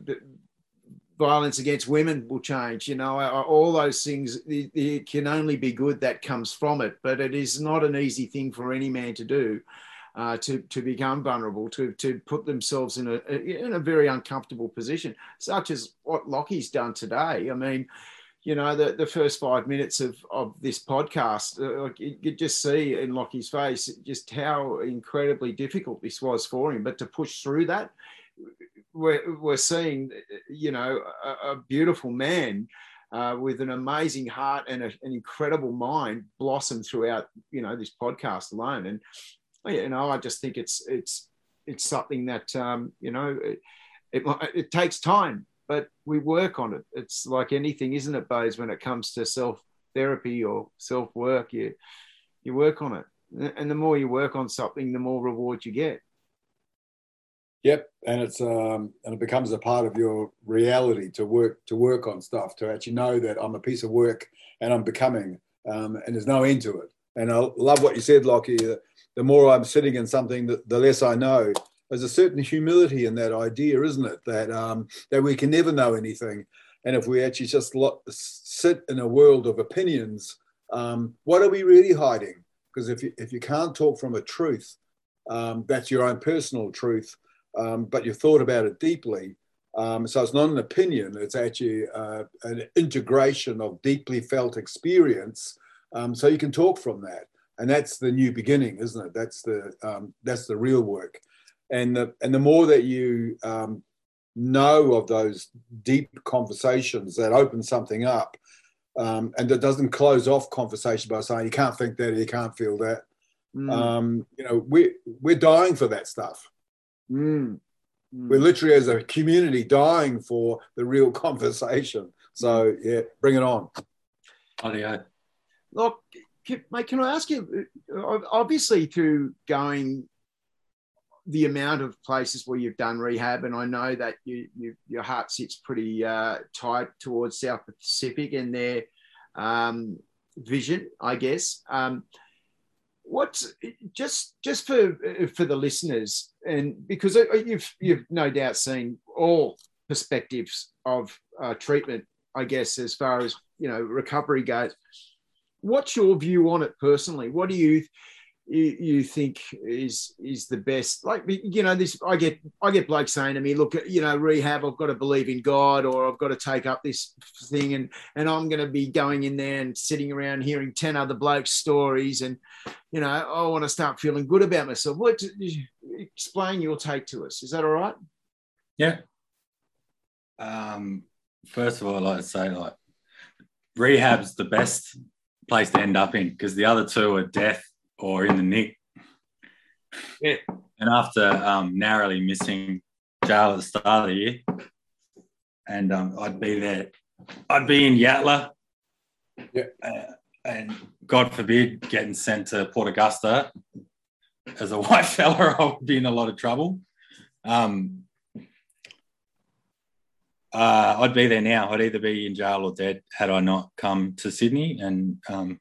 violence against women will change. You know all those things. It, it can only be good that comes from it, but it is not an easy thing for any man to do. Uh, to to become vulnerable, to to put themselves in a in a very uncomfortable position, such as what Lockie's done today. I mean, you know, the, the first five minutes of, of this podcast, uh, you could just see in Lockie's face just how incredibly difficult this was for him. But to push through that, we're, we're seeing, you know, a, a beautiful man uh, with an amazing heart and a, an incredible mind blossom throughout, you know, this podcast alone. And you know, I just think it's it's it's something that um, you know it, it, it takes time, but we work on it. It's like anything, isn't it, Bodes? When it comes to self therapy or self work, you you work on it, and the more you work on something, the more reward you get. Yep, and it's um, and it becomes a part of your reality to work to work on stuff to actually know that I'm a piece of work and I'm becoming, um, and there's no end to it. And I love what you said, Lockie. The more I'm sitting in something, the, the less I know. There's a certain humility in that idea, isn't it? That um, that we can never know anything, and if we actually just lo- sit in a world of opinions, um, what are we really hiding? Because if you if you can't talk from a truth, um, that's your own personal truth um, but you've thought about it deeply. Um, so it's not an opinion, it's actually uh, an integration of deeply felt experience. Um, so you can talk from that. And that's the new beginning, isn't it? That's the, um, that's the real work. And the, and the more that you um, know of those deep conversations that open something up, um, and that doesn't close off conversation by saying you can't think that, you can't feel that. Mm. you know, we, we're dying for that stuff. Mm. Mm. We're literally as a community dying for the real [LAUGHS] conversation. So yeah, bring it on. Yeah. Look, can, mate, can I ask you? Uh, obviously, through going the amount of places where you've done rehab, and I know that you, you your heart sits pretty uh, tight towards South Pacific and their um, vision, I guess. Um, what's just just for for the listeners and because you've you've no doubt seen all perspectives of uh, treatment i guess as far as you know recovery goes what's your view on it personally? What do you you, you think is is the best? Like you know this i get i get blokes saying to me look you know rehab i've got to believe in god or i've got to take up this thing and and i'm going to be going in there and sitting around hearing 10 other blokes stories and you know i want to start feeling good about myself. What explain your take to us. Is that all right? Yeah. Um first of all i'd like to say like rehab's the best place to end up in because the other two are death or in the nick. Yeah. And after um, narrowly missing jail at the start of the year, and um, I'd be there, I'd be in Yatala. Yeah. Uh, and God forbid getting sent to Port Augusta as a [LAUGHS] white fella, I would be in a lot of trouble. Um, uh, I'd be there now. I'd either be in jail or dead had I not come to Sydney and um,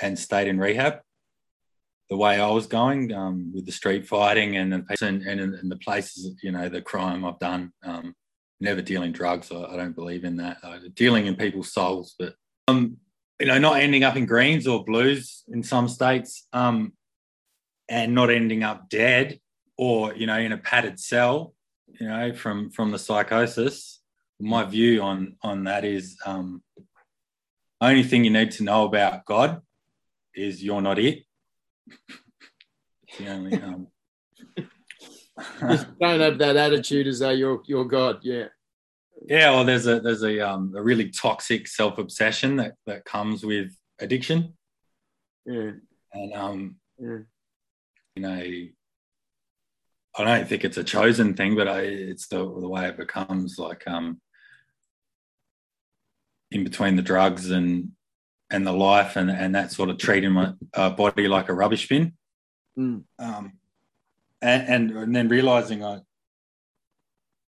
and stayed in rehab the way I was going um, with the street fighting and the, and, and, the places, you know, the crime I've done. Um, never dealing drugs. I, I, don't believe in that. Uh, dealing in people's souls, but um, you know, not ending up in greens or blues in some states, um, and not ending up dead or you know in a padded cell, you know, from from the psychosis. My view on on that is um, only thing you need to know about God is you're not it the only [LAUGHS] um don't have that attitude as though you're you're God, yeah. Yeah, well there's a there's a um a really toxic self-obsession that that comes with addiction. Yeah. And um yeah. you know I don't think it's a chosen thing, but I, it's the the way it becomes like um in between the drugs and and the life and, and that sort of treating my uh, body like a rubbish bin. Mm. Um, and, and, and then realizing I,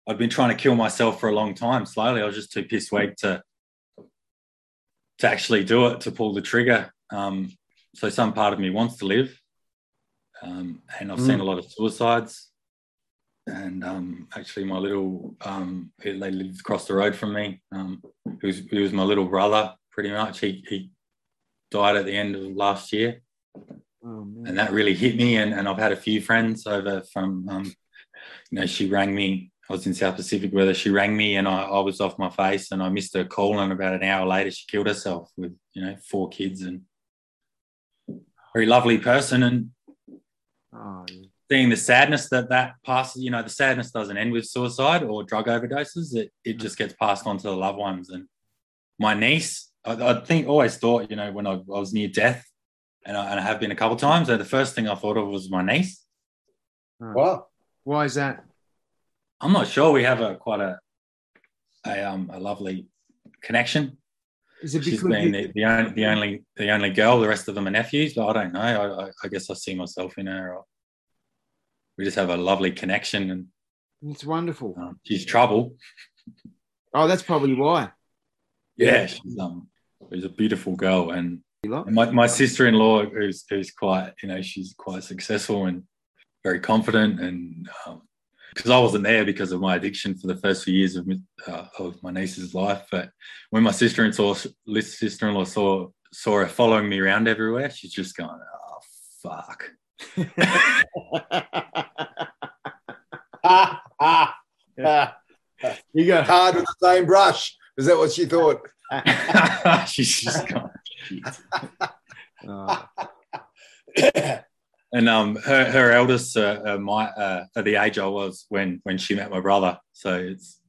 I'd been trying to kill myself for a long time. Slowly, I was just too pissed weak to to actually do it, to pull the trigger. Um, so some part of me wants to live, um, and I've mm. seen a lot of suicides. And um, actually, my little um, they lived across the road from me. Um, he was he was my little brother pretty much. He, he died at the end of last year. Oh, and that really hit me. And, and I've had a few friends over from, um, you know, she rang me. I was in South Pacific where she rang me and I, I was off my face and I missed her call. And about an hour later, she killed herself with, you know, four kids and very lovely person. And oh, yeah. Seeing the sadness that that passes, you know, the sadness doesn't end with suicide or drug overdoses. It, it just gets passed on to the loved ones. And my niece. I, I think always thought, you know, when I, I was near death, and I, and I have been a couple of times, and the first thing I thought of was my niece. Wow. Why is that? I'm not sure. We have a quite a a um a lovely connection. Is it She's because been you- the, the only the only the only girl. The rest of them are nephews, but I don't know. I, I, I guess I see myself in her. Or we just have a lovely connection, and it's wonderful? um, she's trouble. Oh, that's probably why. Yeah, she's um she's a beautiful girl, and my, my sister-in-law who's who's quite you know she's quite successful and very confident and because I wasn't there because of my addiction for the first few years of, my- uh, of my niece's life but when my sister-in-law sister-in-law saw saw her following me around everywhere she's just going oh fuck Ah, ah, ah. you go. Hard with the same brush. Is that what she thought? [LAUGHS] she's just going shit. Oh, and um her her eldest uh, uh, my uh, at the age I was when when she met my brother. So it's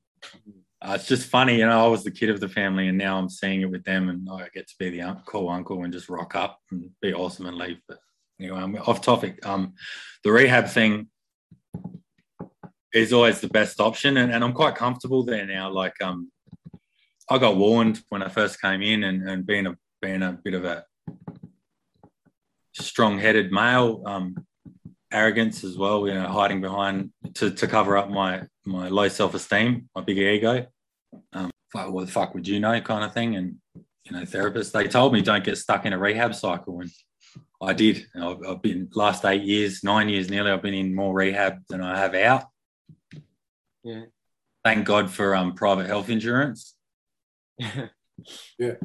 uh, it's just funny, you know. I was the kid of the family, and now I'm seeing it with them, and I get to be the un- cool uncle and just rock up and be awesome and leave. But anyway, I'm off topic. Um, the rehab thing is always the best option, and, and I'm quite comfortable there now. Like um, I got warned when I first came in, and, and being a being a bit of a strong-headed male, um, arrogance as well. You know, hiding behind to, to cover up my my low self-esteem, my big ego. Um, what the fuck would you know, kind of thing. And you know, therapists they told me don't get stuck in a rehab cycle, and I did. I've, I've been last eight years, nine years nearly. I've been in more rehab than I have out. Yeah. Thank God for um, private health insurance. [LAUGHS] Yeah.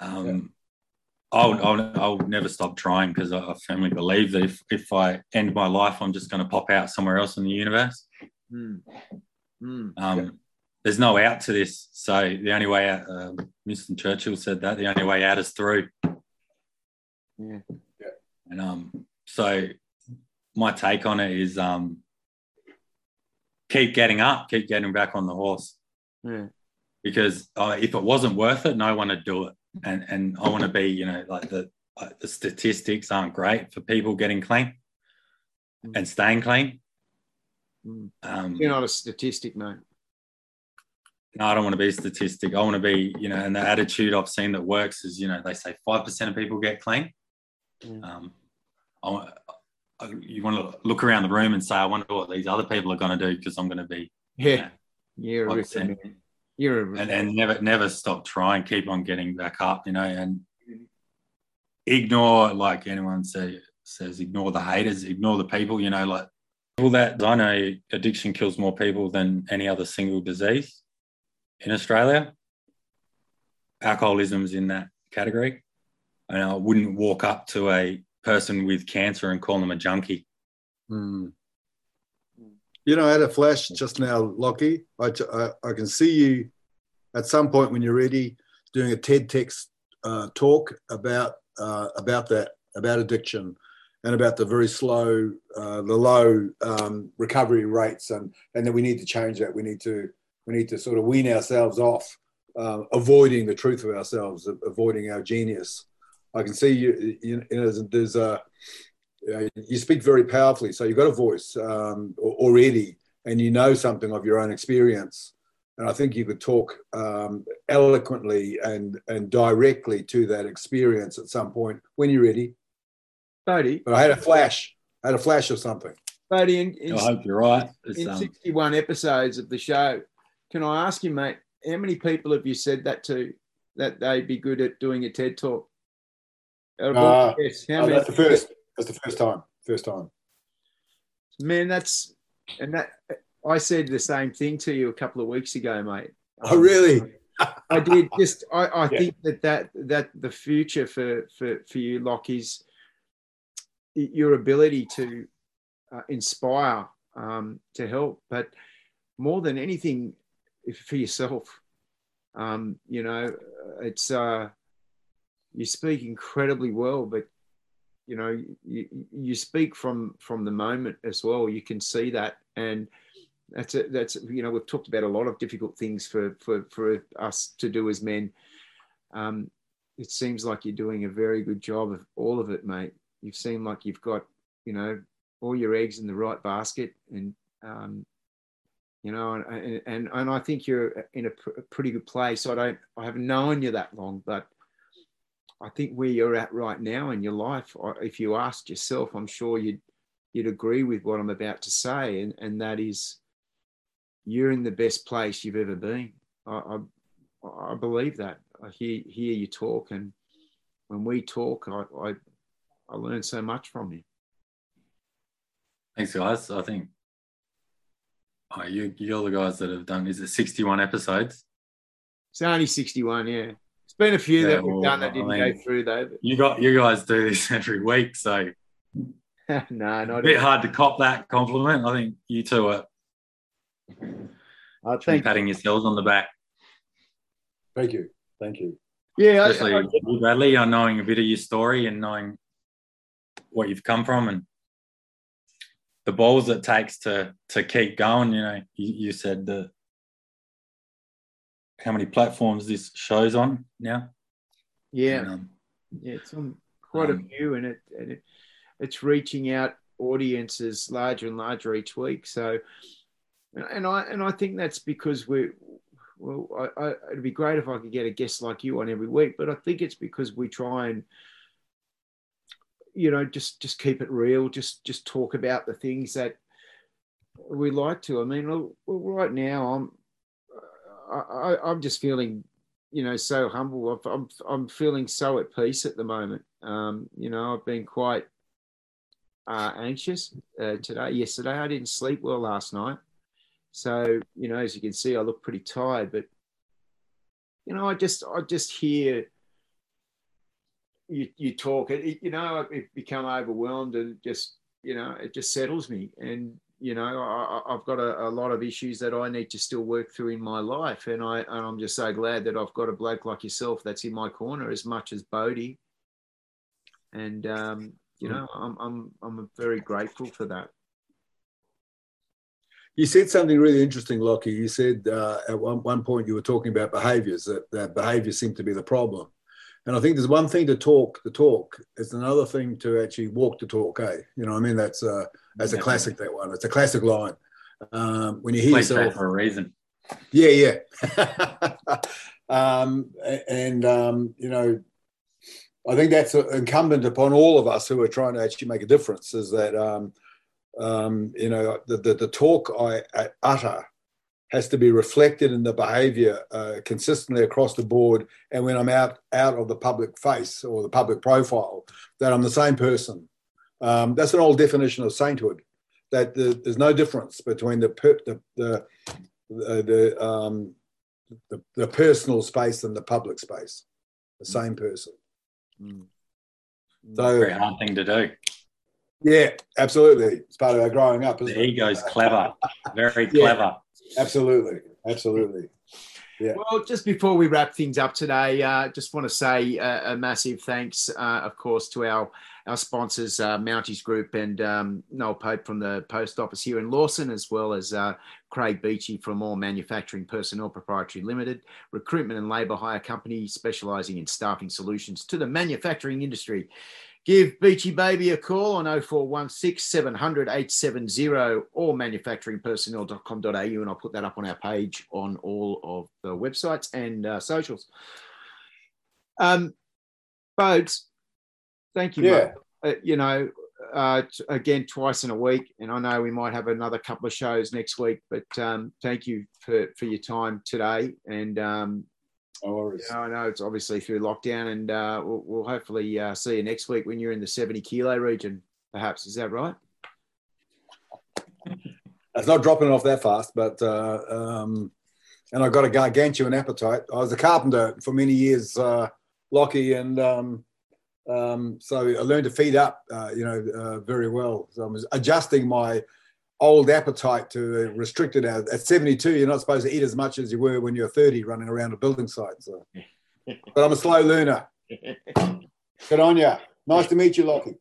Um, I'll, I'll, I'll never stop trying because I firmly believe that if, if I end my life, I'm just going to pop out somewhere else in the universe. Mm. Mm. Um, There's no out to this. So the only way out, uh, Winston Churchill said that, the only way out is through. Yeah. And um, so my take on it is um, keep getting up, keep getting back on the horse Yeah. because uh, if it wasn't worth it, no one would do it. And and I want to be, you know, like the the statistics aren't great for people getting clean Mm. and staying clean. Mm. Um, You're not a statistic, mate. no, I don't want to be a statistic. I want to be, you know, and the attitude I've seen that works is, you know, they say five percent of people get clean. Mm. Um, I, I, you want to look around the room and say, I wonder what these other people are going to do because I'm going to be, Yeah. You're a Like I ripper, said. man. You're ripper. and, and never never stop trying, keep on getting back up, you know, and ignore like anyone say, says, ignore the haters, ignore the people, you know, like people that I know addiction kills more people than any other single disease in Australia. Alcoholism's in that category. And I wouldn't walk up to a person with cancer and call them a junkie. Hmm. You know, I had a flash just now, Lockie. I, I, I can see you at some point when you're ready doing a TED text uh, talk about uh, about that, about addiction, and about the very slow, uh, the low um, recovery rates, and and that we need to change that. We need to we need to sort of wean ourselves off, uh, avoiding the truth of ourselves, avoiding our genius. I can see you. You, you know, there's, there's a uh, you speak very powerfully. So you've got a voice um, already, and you know something of your own experience. And I think you could talk um, eloquently and and directly to that experience at some point when you're ready. Bodie, But I had a flash. I had a flash of something. Bodie, in, in, I hope you're right. It's, in um, 61 episodes of the show, can I ask you, mate, how many people have you said that to that they'd be good at doing a TED talk? Uh, yes, how Oh, that's the first. That's the first time. First time. Man, that's and that I said the same thing to you a couple of weeks ago, mate. Oh, really? I did. [LAUGHS] Just I, I Yeah. think that, that that the future for for for you, Locke, is your ability to uh, inspire, um, to help, but more than anything, if- for yourself. Um, you know, it's uh, you speak incredibly well, but you know you, you speak from from the moment as well. You can see that, and that's a, that's you know we've talked about a lot of difficult things for for for us to do as men um, it seems like you're doing a very good job of all of it, mate. You seem like you've got, you know, all your eggs in the right basket, and um, you know, and, and and I think you're in a, pr- a pretty good place. I don't, I haven't known you that long, but I think where you're at right now in your life, uh, if you asked yourself, I'm sure you'd you'd agree with what I'm about to say, and and that is, you're in the best place you've ever been. I I, I believe that. I hear hear you talk, and when we talk, I I, I learn so much from you. Thanks, guys. I think oh, you you're the guys that have done. Is it 61 episodes? It's only 61, yeah. It's been a few yeah, that we've well, done that didn't I mean, go through though. But... You got you guys do this [LAUGHS] every week, so [LAUGHS] no, not a bit hard to cop that compliment. I think you two are. I think patting yourselves on the back. Thank you. Thank you. Yeah, especially I, I, Bradley, on knowing a bit of your story and knowing what you've come from and the balls it takes to to keep going. You know, you, you said the how many platforms this show's on now? Yeah, um, yeah, it's on quite um, a few, and it, and it it's reaching out audiences larger and larger each week. So, and I and I think that's because we're well, I, I, it'd be great if I could get a guest like you on every week, but I think it's because we try and, you know, just just keep it real, just just talk about the things that we like to. I mean, well, right now I'm I, I'm just feeling, you know, so humble. I'm I'm feeling so at peace at the moment. Um, you know, I've been quite uh, anxious uh, today. Yesterday, I didn't sleep well last night. So, you know, as you can see, I look pretty tired, but you know, I just I just hear you you talk it, you know, I become overwhelmed and just, you know, it just settles me. And, you know, I, have got a, a, lot of issues that I need to still work through in my life. And I and I'm just so glad that I've got a bloke like yourself that's in my corner as much as Bodie. And um, you know, I'm I'm I'm very grateful for that. You said something really interesting, Lockie. You said uh, at one, one point you were talking about behaviours, that, that behaviours seem to be the problem. And I think there's one thing to talk the talk, it's another thing to actually walk the talk, eh? You know, I mean, that's, uh, that's a classic, that one. It's a classic line. Um, when you hear yourself. for a reason. Yeah, yeah. [LAUGHS] um, and, um, you know, I think that's incumbent upon all of us who are trying to actually make a difference is that, um, um, you know, the, the, the talk I, I, utter has to be reflected in the behavior uh, consistently across the board. And when I'm out, out of the public face or the public profile, that I'm the same person. Um, that's an old definition of sainthood, that the, there's no difference between the, per, the, the, the, the, um, the, the, personal space and the public space, the same person. Mm. So, very hard thing to do. Yeah, absolutely. It's part of our growing up. the ego's clever, very clever. Absolutely, absolutely. Yeah. Well, just before we wrap things up today, uh, just want to say a, a massive thanks, uh, of course, to our our sponsors, uh, Mounties Group and um, Noel Pope from the post office here in Lawson, as well as uh, Craig Beachy from All Manufacturing Personnel Proprietary Limited, recruitment and labour hire company specialising in staffing solutions to the manufacturing industry. Give Beachy Baby a call on 0416 700 870 or manufacturingpersonnel.com.au, and I'll put that up on our page on all of the websites and uh, socials. Um, Bodes, thank you. Yeah. Uh, you know, uh, t- again, twice in a week, and I know we might have another couple of shows next week, but um, thank you for, for your time today. And um, no worries. Yeah, I know it's obviously through lockdown, and uh, we'll, we'll, hopefully uh, see you next week when you're in the 70 kilo region, perhaps. Is that right? It's not dropping off that fast, but uh, um, and I've got a gargantuan appetite. I was a carpenter for many years, uh, Lockie, and um, um, so I learned to feed up, uh, you know, uh, very well. So I was adjusting my old appetite to restrict it out. At 72, you're not supposed to eat as much as you were when you're 30 running around a building site. So. [LAUGHS] but I'm a slow learner. Good on you. Nice to meet you, Lockie.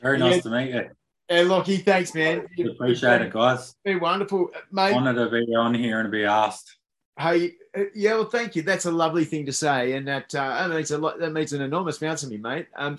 Very nice yeah. to meet you. Hey, Lockie, thanks, man. Appreciate it, guys. Be wonderful, mate. Honored to be on here and be asked. Hey, uh, yeah, well, thank you. That's a lovely thing to say, and that uh, that means a lot. That means an enormous amount to me, mate. Um,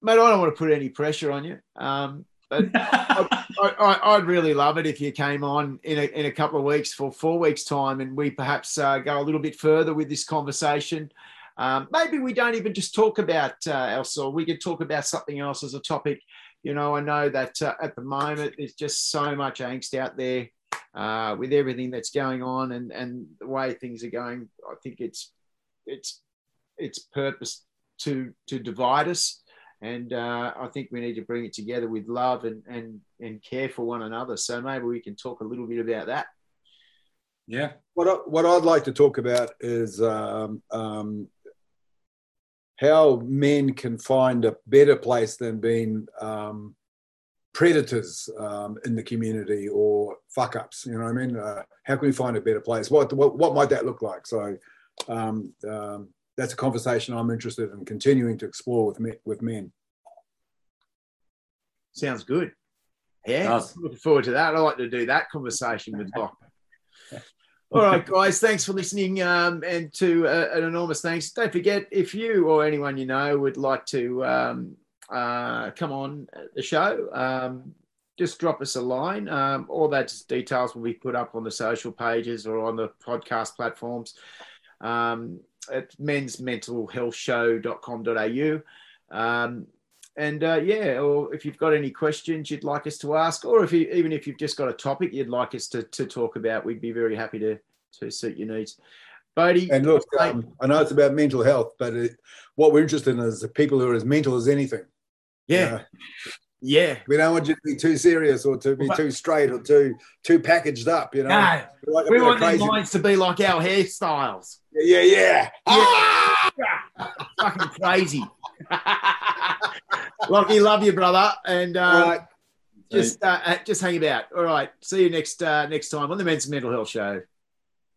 mate, I don't want to put any pressure on you. Um, but [LAUGHS] I, would really love it if you came on in a, in a couple of weeks for four weeks time, and we perhaps uh, go a little bit further with this conversation. Um, maybe we don't even just talk about uh, Elsa. We could talk about something else as a topic. You know, I know that uh, at the moment there's just so much angst out there uh, with everything that's going on and, and the way things are going. I think it's it's it's purpose to to divide us, and uh, I think we need to bring it together with love and and and care for one another. So maybe we can talk a little bit about that. Yeah. What I, what I'd like to talk about is um, um, how men can find a better place than being um, predators um, in the community or fuck ups. You know what I mean? Uh, how can we find a better place? What what, what might that look like? So um, um, that's a conversation I'm interested in continuing to explore with me, with men. Sounds good. Yeah, nice. looking forward to that. I like to do that conversation with Doc. [LAUGHS] All right, guys, thanks for listening. Um, and to uh, an enormous thanks. Don't forget, if you or anyone you know would like to um, uh, come on the show, um, just drop us a line. Um, all that details will be put up on the social pages or on the podcast platforms um, at mensmentalhealthshow.com.au. Um, and uh, yeah, or if you've got any questions you'd like us to ask, or if you even if you've just got a topic you'd like us to, to talk about, we'd be very happy to to suit your needs. Bodie, and look, um, I know it's about mental health, but it, what we're interested in is the people who are as mental as anything. Yeah. Yeah. We don't want you to be too serious or to be too straight or too too packaged up, you know. No. Like we want their minds to be like our hairstyles. Yeah, yeah, yeah. Ah! [LAUGHS] Fucking crazy. [LAUGHS] Lockie, love you, brother. And uh, right. just uh, just hang about. All right. See you next uh, next time on the Men's Mental Health Show.